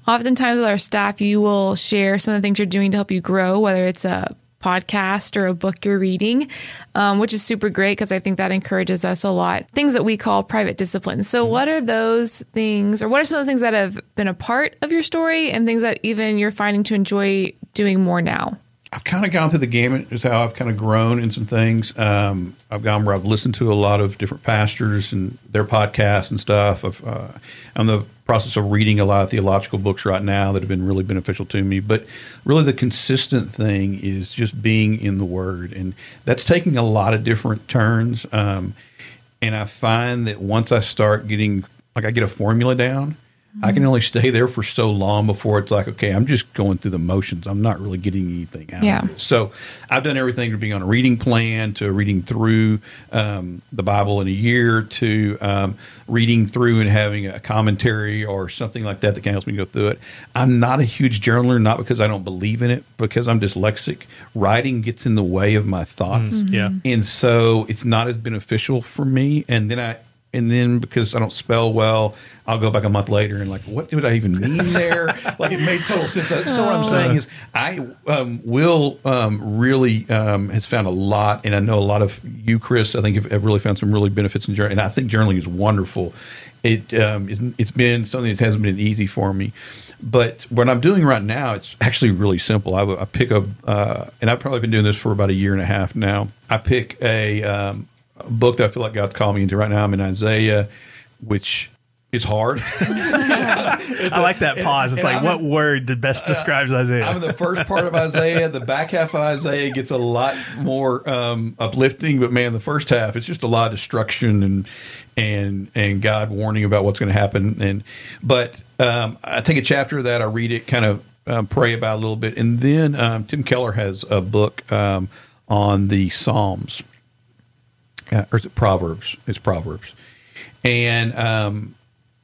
[SPEAKER 2] Oftentimes with our staff, you will share some of the things you're doing to help you grow, whether it's a podcast or a book you're reading, um, which is super great because I think that encourages us a lot. Things that we call private disciplines. So, what are those things, or what are some of those things that have been a part of your story and things that even you're finding to enjoy doing more now?
[SPEAKER 3] I've kind of gone through the gamut. Is how I've kind of grown in some things. Um, I've gone where I've listened to a lot of different pastors and their podcasts and stuff. I've, uh, I'm the process of reading a lot of theological books right now that have been really beneficial to me. But really, the consistent thing is just being in the Word, and that's taking a lot of different turns. Um, and I find that once I start getting like I get a formula down, I can only stay there for so long before it's like, okay, I'm just going through the motions. I'm not really getting anything out
[SPEAKER 2] Yeah.
[SPEAKER 3] of it. So I've done everything from being on a reading plan to reading through um, the Bible in a year to um, reading through and having a commentary or something like that that can help me go through it. I'm not a huge journaler, not because I don't believe in it, because I'm dyslexic. Writing gets in the way of my thoughts
[SPEAKER 1] Yeah.
[SPEAKER 3] and so it's not as beneficial for me and then i and then because i don't spell well i'll go back a month later and like what did i even mean there? Like it made total sense. So what i'm saying is i um, will um, really um, has found a lot and i know a lot of you chris i think have, have really found some really benefits in journaling and i think journaling is wonderful. It um, it's been something that hasn't been easy for me. But what I'm doing right now, it's actually really simple. I, I pick a, uh, and I've probably been doing this for about a year and a half now. I pick a, um, a book that I feel like God's called me into right now. I'm in Isaiah, which is hard.
[SPEAKER 1] I like that pause. It's
[SPEAKER 3] and
[SPEAKER 1] like,
[SPEAKER 3] I'm-
[SPEAKER 1] what word did best describes Isaiah?
[SPEAKER 3] I'm in the first part of Isaiah. The back half of Isaiah gets a lot more um, uplifting, but man, the first half it's just a lot of destruction and and and God warning about what's going to happen. And but um, I take a chapter of that, I read it, kind of um, pray about it a little bit, and then um, Tim Keller has a book um, on the Psalms, uh, or is it Proverbs? It's Proverbs, and um,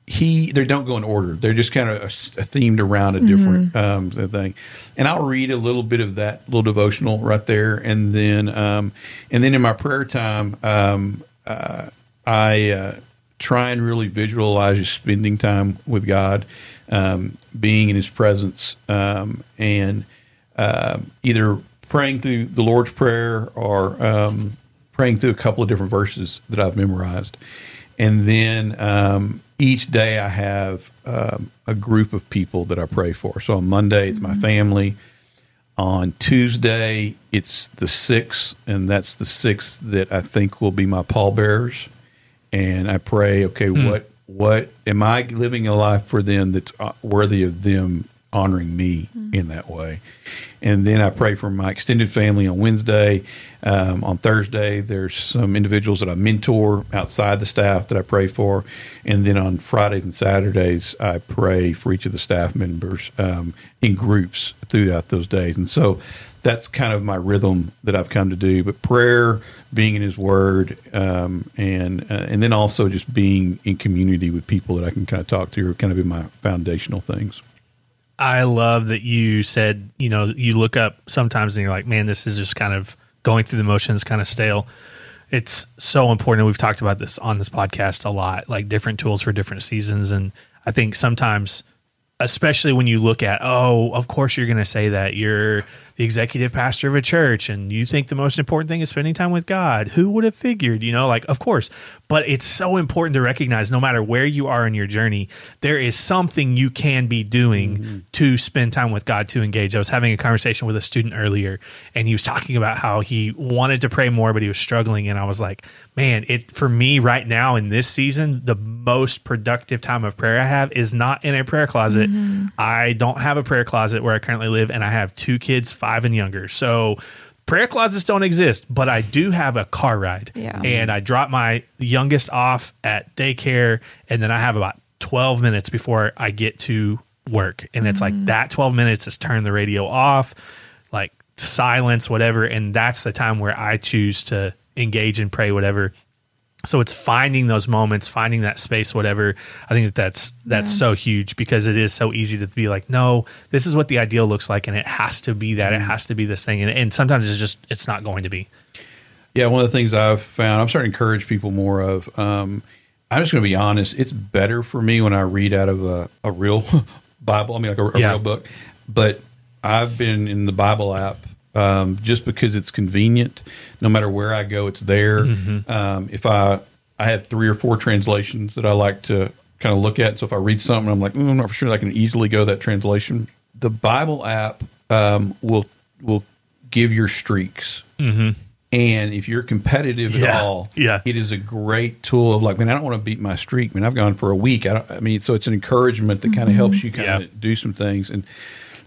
[SPEAKER 3] he they don't go in order. They're just kind of uh, themed around a different um, thing. And I'll read a little bit of that little devotional right there, and then um, and then in my prayer time, um, uh, I uh, try and really visualize just spending time with God, um, being in His presence, um, and uh, either praying through the Lord's Prayer or um, praying through a couple of different verses that I've memorized. And then um, each day I have um, a group of people that I pray for. So on Monday, it's my family. On Tuesday, it's the six, and that's the six that I think will be my pallbearers. And I pray, okay, what what am I living a life for them that's uh, worthy of them honoring me in that way? And then I pray for my extended family on Wednesday. Um, on Thursday, there's some individuals that I mentor outside the staff that I pray for. And then on Fridays and Saturdays, I pray for each of the staff members um, in groups throughout those days. And so that's kind of my rhythm that I've come to do. But prayer, being in His Word, um, and uh, and then also just being in community with people that I can kind of talk to are kind of in my foundational things.
[SPEAKER 1] I love that you said, you know, you look up sometimes and you're like, man, this is just kind of going through the motions, kind of stale. It's so important. We've talked about this on this podcast a lot, like different tools for different seasons. And I think sometimes, especially when you look at, oh, of course you're going to say that you're the executive pastor of a church and you think the most important thing is spending time with God. Who would have figured, you know, like, of course. But it's so important to recognize no matter where you are in your journey, there is something you can be doing mm-hmm. to spend time with God to engage. I was having a conversation with a student earlier and he was talking about how he wanted to pray more, but he was struggling. And I was like, man, it for me right now in this season, the most productive time of prayer I have is not in a prayer closet. Mm-hmm. I don't have a prayer closet where I currently live, and I have two kids, five and younger. So prayer closets don't exist, but I do have a car ride.
[SPEAKER 2] Yeah.
[SPEAKER 1] And I drop my youngest off at daycare, and then I have about 12 minutes before I get to work. And it's like mm. that 12 minutes is turn the radio off, like silence, whatever. And that's the time where I choose to engage and pray, whatever. So it's finding those moments, finding that space, whatever. I think that that's that's
[SPEAKER 2] Yeah.
[SPEAKER 1] so huge because it is so easy to be like, no, this is what the ideal looks like, and it has to be that. It has to be this thing, and, and sometimes it's just it's not going to be.
[SPEAKER 3] Yeah, one of the things I've found, I'm starting to encourage people more of. Um, I'm just going to be honest. It's better for me when I read out of a, a real Bible. I mean, like a, a
[SPEAKER 1] Yeah.
[SPEAKER 3] real book. But I've been in the Bible app um, just because it's convenient. No matter where I go, it's there. Um, if I I have three or four translations that I like to kind of look at. So if I read something, I'm like, mm, I'm not for sure I can easily go that translation. The Bible app um, will will give your streaks. And if you're competitive
[SPEAKER 1] Yeah,
[SPEAKER 3] at all,
[SPEAKER 1] yeah.
[SPEAKER 3] it is a great tool of like, man, I don't want to beat my streak. I mean, I've gone for a week. I, don't, I mean, so it's an encouragement that kind of helps you kind
[SPEAKER 1] Yeah.
[SPEAKER 3] of do some things. And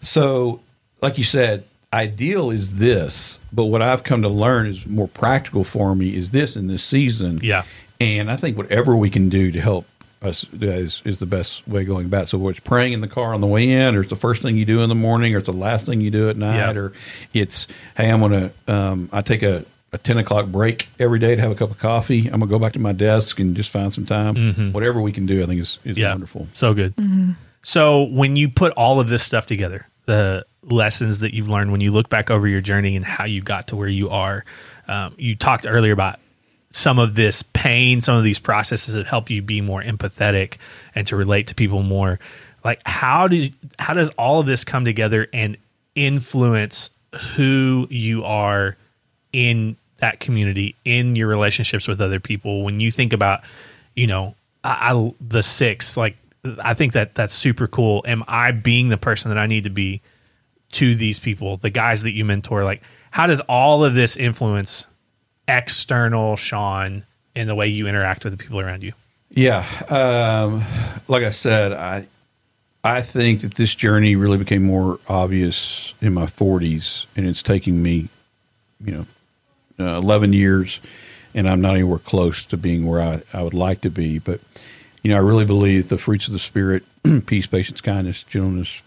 [SPEAKER 3] so, like you said, ideal is this, but what I've come to learn is more practical for me is this in this season.
[SPEAKER 1] Yeah.
[SPEAKER 3] And I think whatever we can do to help us uh, is, is the best way going about. it. So whether it's praying in the car on the way in, or it's the first thing you do in the morning, or it's the last thing you do at night,
[SPEAKER 1] Yeah.
[SPEAKER 3] or it's hey, I'm gonna um, I take a, a ten o'clock break every day to have a cup of coffee. I'm gonna go back to my desk and just find some time. Mm-hmm. Whatever we can do, I think is is
[SPEAKER 1] yeah,
[SPEAKER 3] wonderful.
[SPEAKER 1] So good. Mm-hmm. So when you put all of this stuff together, the lessons that you've learned when you look back over your journey and how you got to where you are, um, you talked earlier about some of this pain, some of these processes that help you be more empathetic and to relate to people more. Like how do how does all of this come together and influence who you are in that community, in your relationships with other people? When you think about, you know, I, I the six, like I think that that's super cool. Am I being the person that I need to be to these people, the guys that you mentor? Like, how does all of this influence external Sean in the way you interact with the people around you?
[SPEAKER 3] Yeah, um, like I said, I I think that this journey really became more obvious in my 40s, and it's taking me, you know, uh, 11 years, and I'm not anywhere close to being where I, I would like to be. But you know, I really believe the fruits of the spirit, peace, patience, kindness, gentleness,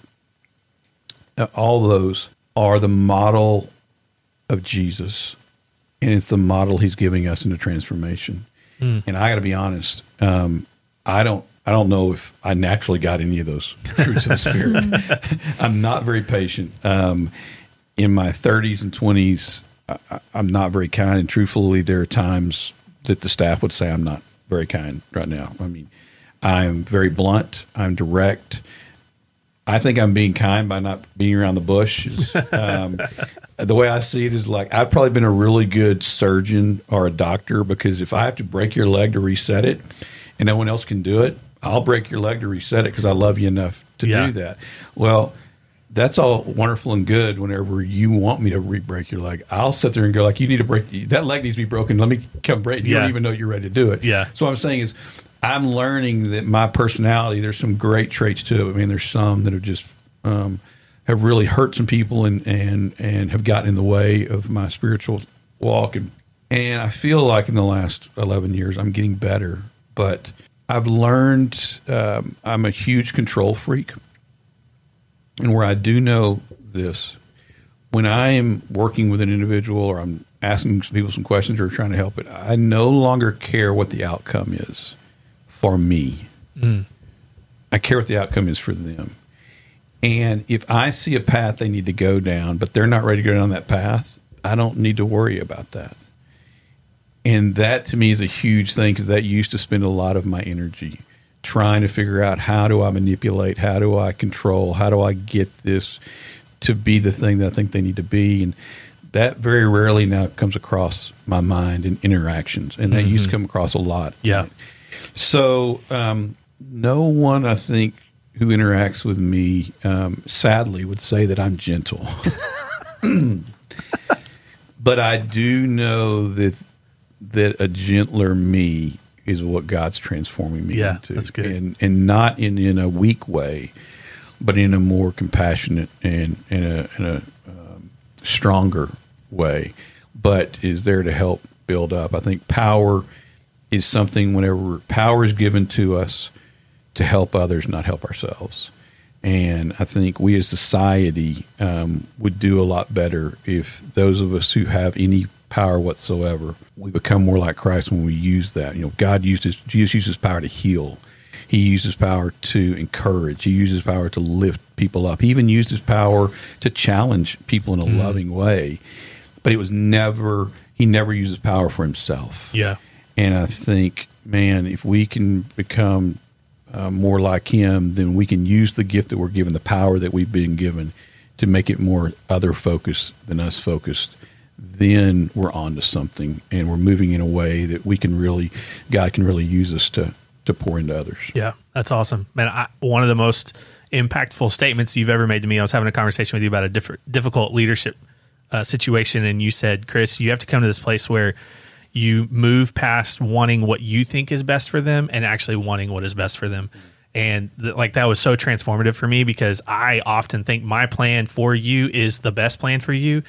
[SPEAKER 3] uh, all those are the model of Jesus, and it's the model He's giving us in the transformation. And I got to be honest, um, I don't. I don't know if I naturally got any of those fruits of the spirit. I'm not very patient. Um, in my 30s and 20s, I, I'm not very kind, and truthfully, there are times that the staff would say I'm not very kind right now. I mean, I'm very blunt. I'm direct. I think I'm being kind by not being around the bush. Um, the way I see it is like I've probably been a really good surgeon or a doctor because if I have to break your leg to reset it and no one else can do it, I'll break your leg to reset it because I love you enough to
[SPEAKER 1] Yeah.
[SPEAKER 3] do that. Well, that's all wonderful and good whenever you want me to re-break your leg. I'll sit there and go like, you need to break that leg needs to be broken. Let me come break. You
[SPEAKER 1] Yeah.
[SPEAKER 3] don't even know you're ready to do it.
[SPEAKER 1] Yeah.
[SPEAKER 3] So what I'm saying is, I'm learning that my personality. There's some great traits to it. I mean, there's some that have just um, have really hurt some people and and and have gotten in the way of my spiritual walk. And and I feel like in the last 11 years, I'm getting better. But I've learned um, I'm a huge control freak, and where I do know this, when I am working with an individual or I'm asking people some questions or trying to help it, I no longer care what the outcome is for me. Mm. I care what the outcome is for them. And if I see a path they need to go down, but they're not ready to go down that path, I don't need to worry about that. And that to me is a huge thing because that used to spend a lot of my energy trying to figure out how do I manipulate, how do I control, how do I get this to be the thing that I think they need to be. And that very rarely now comes across my mind in interactions. And that used to mm-hmm. come across a lot.
[SPEAKER 1] Yeah.
[SPEAKER 3] So, um, no one I think who interacts with me, um, sadly, would say that I'm gentle. but I do know that that a gentler me is what God's transforming me
[SPEAKER 1] Yeah,
[SPEAKER 3] into.
[SPEAKER 1] that's good.
[SPEAKER 3] and and not in in a weak way, but in a more compassionate and in a in a um, stronger way. But is there to help build up. I think power is something whenever power is given to us to help others, not help ourselves. And I think we as society um, would do a lot better if those of us who have any power whatsoever, we become more like Christ when we use that. You know, God used his, Jesus uses power to heal. He uses power to encourage. He uses power to lift people up. He even used his power to challenge people in a loving way. But it was never, he never uses power for himself.
[SPEAKER 1] Yeah.
[SPEAKER 3] And I think, man, if we can become uh, more like him, then we can use the gift that we're given, the power that we've been given, to make it more other focused than us focused. Then we're on to something, and we're moving in a way that we can really, God can really use us to to pour into others.
[SPEAKER 1] Yeah, that's awesome, man. I, one of the most impactful statements you've ever made to me. I was having a conversation with you about a different, difficult leadership uh, situation, and you said, "Chris, you have to come to this place where you move past wanting what you think is best for them and actually wanting what is best for them." And th- like that was so transformative for me because I often think my plan for you is the best plan for you,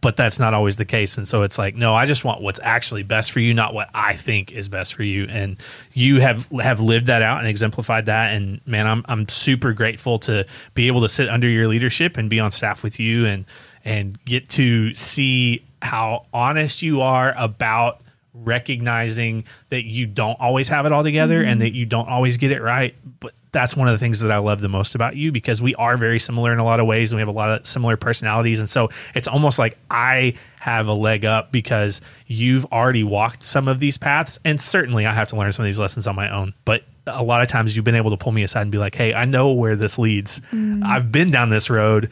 [SPEAKER 1] but that's not always the case. And so it's like, no, I just want what's actually best for you, not what I think is best for you. And you have have lived that out and exemplified that. And man, I'm I'm super grateful to be able to sit under your leadership and be on staff with you and and get to see how honest you are about recognizing that you don't always have it all together and mm-hmm. that you don't always get it right. But that's one of the things that I love the most about you because we are very similar in a lot of ways and we have a lot of similar personalities. And so it's almost like I have a leg up because you've already walked some of these paths. And certainly I have to learn some of these lessons on my own. But a lot of times you've been able to pull me aside and be like, hey, I know where this leads. Mm. I've been down this road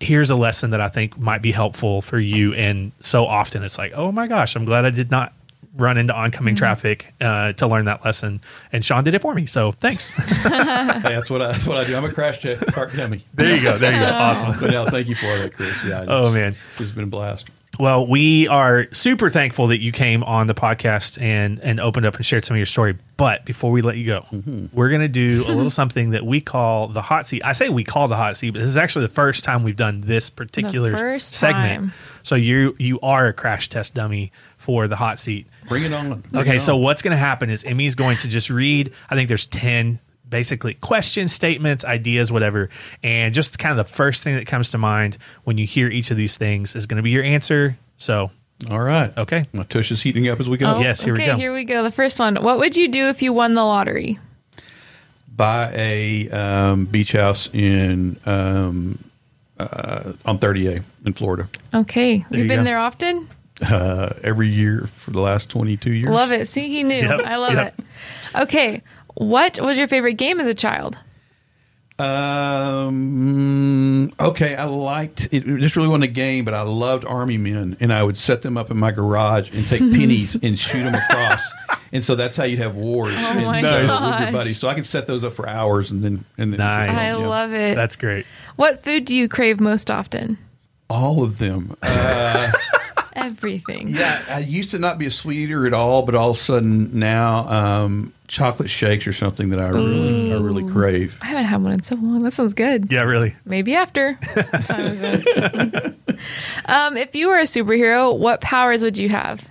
[SPEAKER 1] here's a lesson that I think might be helpful for you. And so often it's like, oh my gosh, I'm glad I did not run into oncoming traffic uh, to learn that lesson. And Sean did it for me. So thanks.
[SPEAKER 3] Hey, that's what I, that's what I do. I'm a crash check cart dummy.
[SPEAKER 1] there you go. There you go. Awesome.
[SPEAKER 3] But no, thank you for that, Chris. Yeah,
[SPEAKER 1] Oh, man.
[SPEAKER 3] it's been a blast.
[SPEAKER 1] Well, we are super thankful that you came on the podcast and and opened up and shared some of your story. But before we let you go, mm-hmm. we're going to do a little something that we call the hot seat. I say we call the hot seat, but this is actually the first time we've done this particular segment.
[SPEAKER 2] time.
[SPEAKER 1] So you you are a crash test dummy for the hot seat.
[SPEAKER 3] Bring it on. Bring
[SPEAKER 1] Okay,
[SPEAKER 3] it
[SPEAKER 1] so what's going to happen is Emmy's going to just read. I think there's ten basically questions, statements, ideas, whatever, and just kind of the first thing that comes to mind when you hear each of these things is going to be your answer. So,
[SPEAKER 3] All right.
[SPEAKER 1] okay,
[SPEAKER 3] My tush is heating up as we go.
[SPEAKER 2] Oh,
[SPEAKER 1] yes, here we go.
[SPEAKER 2] here we go. The first one. What would you do if you won the lottery?
[SPEAKER 3] Buy a um, beach house in um, uh, on 30A in Florida.
[SPEAKER 2] Okay.
[SPEAKER 1] There
[SPEAKER 2] You've
[SPEAKER 1] you
[SPEAKER 2] been
[SPEAKER 1] go.
[SPEAKER 2] there often?
[SPEAKER 3] Uh, every year for the last 22 years.
[SPEAKER 2] Love it. See, he knew.
[SPEAKER 1] Yep,
[SPEAKER 2] I love
[SPEAKER 1] yep.
[SPEAKER 2] it. Okay. What was your favorite game as a child?
[SPEAKER 3] Um. Okay, I liked it. This really wasn't a game, but I loved Army Men, and I would set them up in my garage and take pennies and shoot them across. And so that's how you'd have wars and
[SPEAKER 2] my
[SPEAKER 3] so with your buddies. So I could set those up for hours and then and then
[SPEAKER 1] Nice.
[SPEAKER 2] I
[SPEAKER 3] Yeah.
[SPEAKER 2] love it.
[SPEAKER 1] that's great.
[SPEAKER 2] what food do you crave most often?
[SPEAKER 3] all of them. Uh,
[SPEAKER 2] Everything.
[SPEAKER 3] yeah, I used to not be a sweet eater at all, but all of a sudden now, um, chocolate shakes are something that I really, I really crave.
[SPEAKER 2] I haven't had one in so long. That sounds good.
[SPEAKER 1] Yeah, really.
[SPEAKER 2] Maybe after. Time is it? um, if you were a superhero, what powers would you have?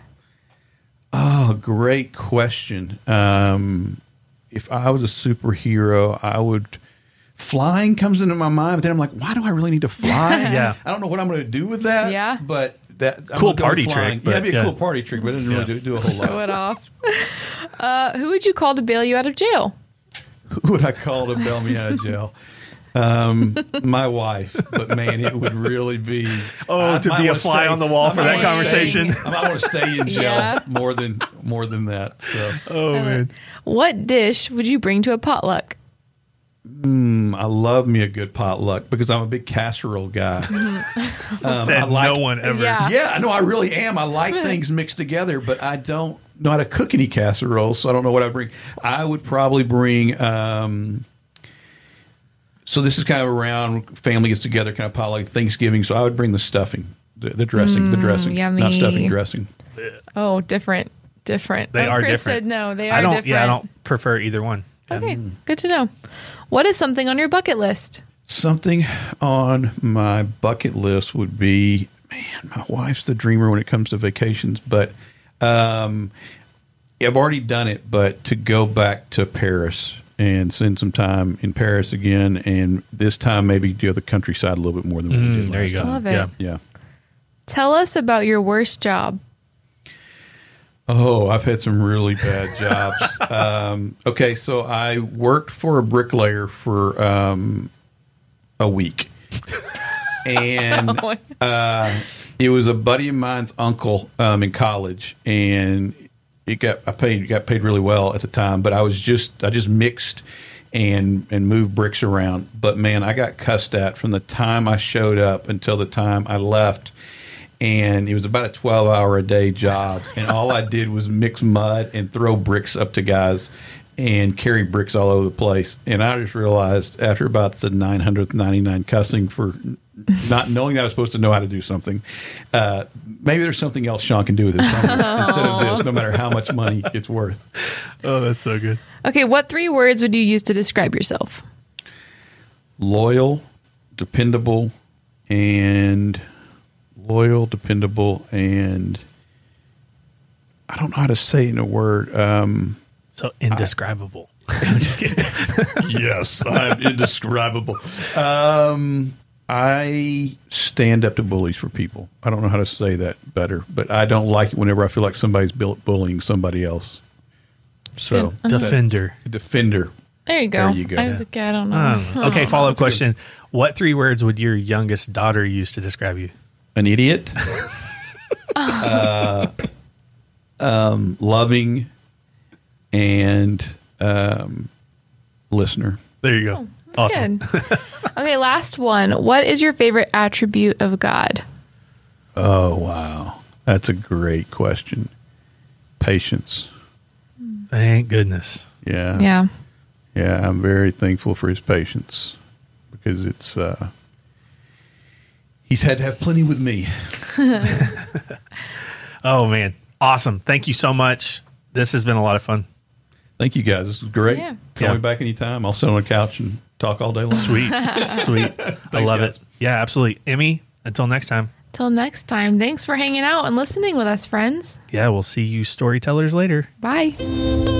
[SPEAKER 3] Oh, great question. Um, if I was a superhero, I would. Flying comes into my mind, but then I'm like, why do I really need to fly?
[SPEAKER 1] Yeah.
[SPEAKER 3] I don't know what I'm going to do with that.
[SPEAKER 2] Yeah.
[SPEAKER 3] but that I'm
[SPEAKER 1] Cool
[SPEAKER 3] gonna go
[SPEAKER 1] party
[SPEAKER 3] flying.
[SPEAKER 1] trick, but
[SPEAKER 3] yeah, it'd be a
[SPEAKER 1] yeah.
[SPEAKER 3] cool party trick, but it doesn't really do, do a whole lot.
[SPEAKER 2] Show
[SPEAKER 3] lot.
[SPEAKER 2] it off. Uh, who would you call to bail you out of jail?
[SPEAKER 3] Who would I call to bail me out of jail? Um, my wife, but man, it would really be.
[SPEAKER 1] Oh,
[SPEAKER 3] I
[SPEAKER 1] to
[SPEAKER 3] might
[SPEAKER 1] be a
[SPEAKER 3] wanna
[SPEAKER 1] fly on the wall
[SPEAKER 3] I
[SPEAKER 2] for that
[SPEAKER 1] conversation.
[SPEAKER 3] Stay, I might want to stay in jail
[SPEAKER 2] Yeah.
[SPEAKER 3] more than more than that. So
[SPEAKER 1] Oh man.
[SPEAKER 2] What dish would you bring to a potluck?
[SPEAKER 3] Mm, I love me a good potluck because I'm a big casserole guy. Um, mm-hmm.
[SPEAKER 1] Said
[SPEAKER 3] I like-
[SPEAKER 1] no one ever.
[SPEAKER 2] Yeah.
[SPEAKER 3] yeah, I know I really am. I like things mixed together, but I don't know how to cook any casserole, so I don't know what I bring. I would probably bring. Um, so this is kind of around family gets together, kind of pile like Thanksgiving. So I would bring the stuffing, the, the dressing, the mm, dressing, yummy. not
[SPEAKER 2] yummy.
[SPEAKER 3] stuffing, dressing.
[SPEAKER 2] Oh, different. Different.
[SPEAKER 1] They
[SPEAKER 2] oh,
[SPEAKER 1] are
[SPEAKER 2] Chris
[SPEAKER 1] different.
[SPEAKER 2] said no. They are
[SPEAKER 1] I don't.
[SPEAKER 2] different.
[SPEAKER 1] Yeah, I don't prefer either one.
[SPEAKER 2] Okay, mm. good to know. What is something on your bucket list?
[SPEAKER 3] Something on my bucket list would be, man, my wife's the dreamer when it comes to vacations, but um, I've already done it. But to go back to Paris and spend some time in Paris again, and this time maybe do the countryside a little bit more than we did.
[SPEAKER 1] Mm, there you go.
[SPEAKER 3] last time.
[SPEAKER 2] Love it.
[SPEAKER 1] Yeah.
[SPEAKER 3] Yeah.
[SPEAKER 2] Tell us about your worst job.
[SPEAKER 3] Oh, I've had some really bad jobs. um, okay, so I worked for a bricklayer for um, a week, and
[SPEAKER 2] Oh
[SPEAKER 3] uh, it was a buddy of mine's uncle um, in college, and it got I paid got paid really well at the time. But I was just I just mixed and and moved bricks around. But man, I got cussed at from the time I showed up until the time I left and it was about a 12 hour a day job and all i did was mix mud and throw bricks up to guys and carry bricks all over the place and i just realized after about the 999 cussing for not knowing that i was supposed to know how to do something uh, maybe there's something else sean can do with his summer instead of this no matter how much money it's worth
[SPEAKER 1] Oh, that's so good.
[SPEAKER 2] Okay, what three words would you use to describe yourself?
[SPEAKER 3] loyal dependable and loyal dependable and i don't know how to say it in a word um,
[SPEAKER 1] So indescribable. I'm just kidding.
[SPEAKER 3] yes, I'm indescribable. Um, I stand up to bullies for people. I don't know how to say that better, but I don't like it whenever I feel like somebody's bullying somebody else. So,
[SPEAKER 2] Good.
[SPEAKER 1] Defender.
[SPEAKER 3] a defender.
[SPEAKER 2] There you go.
[SPEAKER 3] There you go.
[SPEAKER 2] I was like, I don't know.
[SPEAKER 1] Um, okay, follow up
[SPEAKER 3] that's a good-
[SPEAKER 1] question. What three words would your youngest daughter use to describe you?
[SPEAKER 3] An idiot. uh, um, loving and um, listener.
[SPEAKER 1] There you go.
[SPEAKER 2] That's
[SPEAKER 1] awesome.
[SPEAKER 2] good. okay, last one. What is your favorite attribute of God?
[SPEAKER 3] Oh, wow. That's a great question. Patience.
[SPEAKER 1] Thank goodness.
[SPEAKER 3] Yeah.
[SPEAKER 2] Yeah.
[SPEAKER 3] Yeah, I'm very thankful for his patience because it's uh he's had to have plenty with me.
[SPEAKER 1] Oh man, awesome! Thank you so much. This has been a lot of fun.
[SPEAKER 3] Thank you guys. This is great.
[SPEAKER 2] Yeah.
[SPEAKER 3] Call
[SPEAKER 1] Yeah.
[SPEAKER 3] me back anytime. I'll sit on the couch and talk all day long.
[SPEAKER 1] Sweet, sweet. I love
[SPEAKER 3] guys.
[SPEAKER 1] it. Yeah, absolutely. Emmy, until next time.
[SPEAKER 2] Till next time, thanks for hanging out and listening with us, friends.
[SPEAKER 1] Yeah, we'll see you storytellers later.
[SPEAKER 2] Bye.